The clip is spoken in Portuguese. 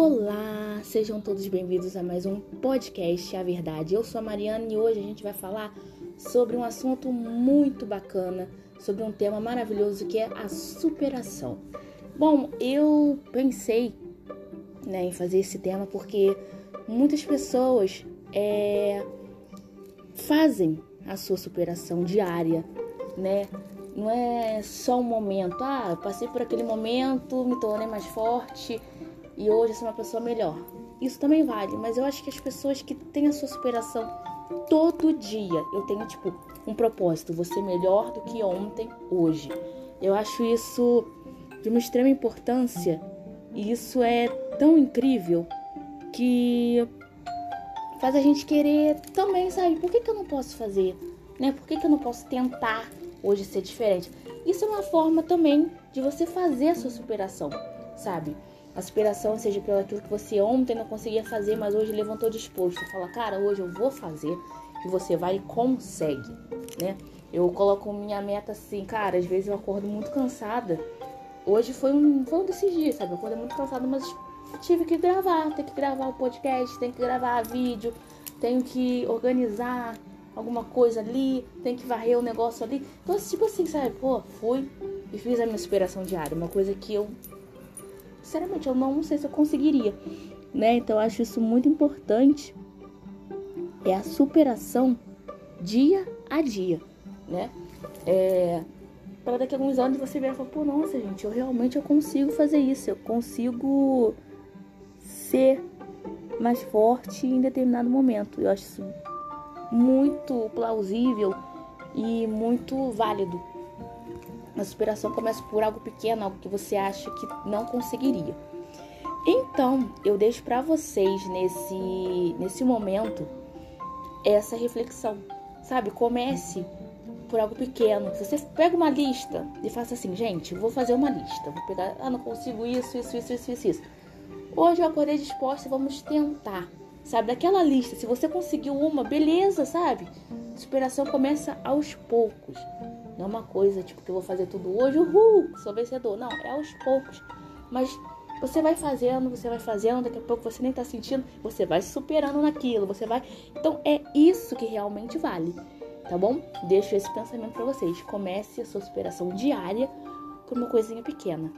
Olá, sejam todos bem-vindos a mais um podcast A Verdade. Eu sou a Mariana e hoje a gente vai falar sobre um assunto muito bacana, sobre um tema maravilhoso que é a superação. Bom, eu pensei né, em fazer esse tema porque muitas pessoas é, fazem a sua superação diária, né? Não é só um momento, ah, passei por aquele momento, me tornei mais forte e hoje sou uma pessoa melhor. Isso também vale, mas eu acho que as pessoas que têm a sua superação todo dia, eu tenho tipo um propósito, você melhor do que ontem, hoje. Eu acho isso de uma extrema importância e isso é tão incrível que faz a gente querer também, sabe? Por que, que eu não posso fazer? Né? Por que, que eu não posso tentar hoje ser diferente? Isso é uma forma também de você fazer a sua superação, sabe? A superação seja pelo aquilo que você ontem não conseguia fazer, mas hoje levantou disposto. Fala, cara, hoje eu vou fazer. E você vai e consegue, né? Eu coloco minha meta assim, cara, às vezes eu acordo muito cansada. Hoje foi um, foi um desses dias, sabe? Eu acordei muito cansada, mas tive que gravar, tem que gravar o podcast, tem que gravar vídeo, tenho que organizar alguma coisa ali, tem que varrer o negócio ali. Então, tipo assim, sabe? Pô, fui e fiz a minha superação diária, uma coisa que eu, sinceramente, eu não sei se eu conseguiria, né? Então, eu acho isso muito importante. É a superação dia a dia, né? É, para daqui a alguns anos você ver e falar, pô, nossa, gente, eu realmente eu consigo fazer isso, eu consigo ser mais forte em determinado momento. Eu acho isso muito plausível e muito válido. A superação começa por algo pequeno, algo que você acha que não conseguiria. Então, eu deixo para vocês nesse nesse momento essa reflexão. Sabe, comece por algo pequeno. Você pega uma lista e faça assim, gente, vou fazer uma lista. Vou pegar, ah, não consigo isso, isso, isso, isso, isso. isso. Hoje eu acordei disposta, vamos tentar. Sabe, daquela lista, se você conseguiu uma, beleza, sabe? Superação começa aos poucos. Não é uma coisa tipo que eu vou fazer tudo hoje, uhul, sou vencedor. Não, é aos poucos. Mas você vai fazendo, você vai fazendo, daqui a pouco você nem tá sentindo, você vai superando naquilo, você vai. Então é isso que realmente vale, tá bom? Deixo esse pensamento para vocês. Comece a sua superação diária por uma coisinha pequena.